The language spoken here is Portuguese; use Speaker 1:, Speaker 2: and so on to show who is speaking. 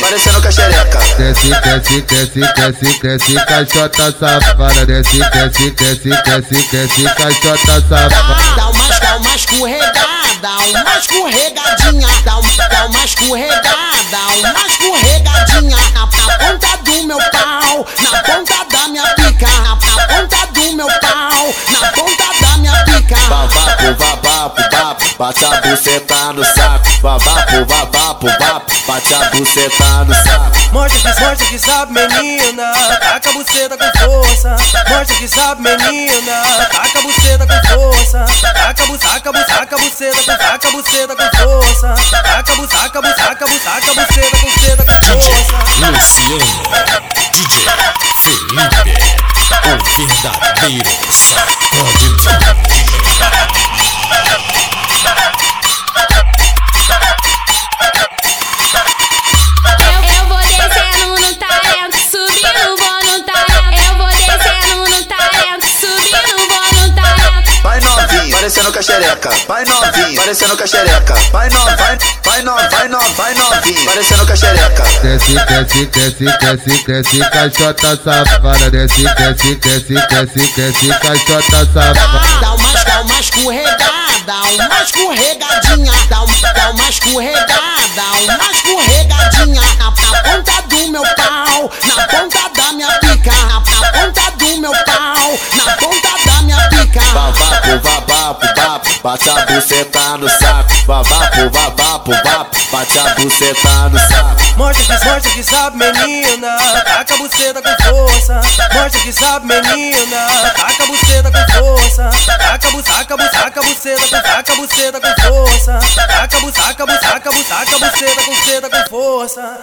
Speaker 1: parecendo com a xereca.
Speaker 2: Desce, desce, desce, desce, desce, caixota safada. Desce, desce, desce, desce, desce, caixota safada.
Speaker 3: Dá uma, dá uma escorregada, uma escorregadinha. Dá, um, dá uma escorregada, uma escorregadinha. Na, na ponta do meu pau, na ponta da minha pica. Na, na ponta do meu pau, na ponta da minha pica.
Speaker 4: Vapo, vapo, vapo, bate a buceta no saco. Vapo, vapo, vapo, bate a buceta no saco.
Speaker 5: Mostra que, mostra que sabe, menina. Taca a buceta com força. Mostra que sabe, menina. Taca a buceta com força. Taca a buceta, taca a buceta, taca a buceta, com força. Taca a buceta, taca a buceta, taca a buceta, com buceta com força.
Speaker 6: Luciano, DJ Felipe, o verdadeiro sacode.
Speaker 1: Vai novinho, parecendo com a xereca. Vai novinho, parecendo com a xereca. Vai no, vai, vai no, vai no, vai novinho, parecendo com a xereca.
Speaker 2: Desce, desce, desce, desce, desce, caixota safada. Desce, desce, desce, desce, desce, caixota safada.
Speaker 3: Dá uma, dá uma escorregada, uma escorregadinha. Dá
Speaker 4: bate a buceta no saco. Vapo, vapo, vapo, bate a buceta no saco.
Speaker 5: Mostra que, mostra que sabe, menina. Taca a buceta com força. Mostra que sabe, menina. Taca a buceta com força. Taca a buceta, taca a buceta, taca a buceta, com força. Taca a buceta, taca a buceta, taca a buceta com força.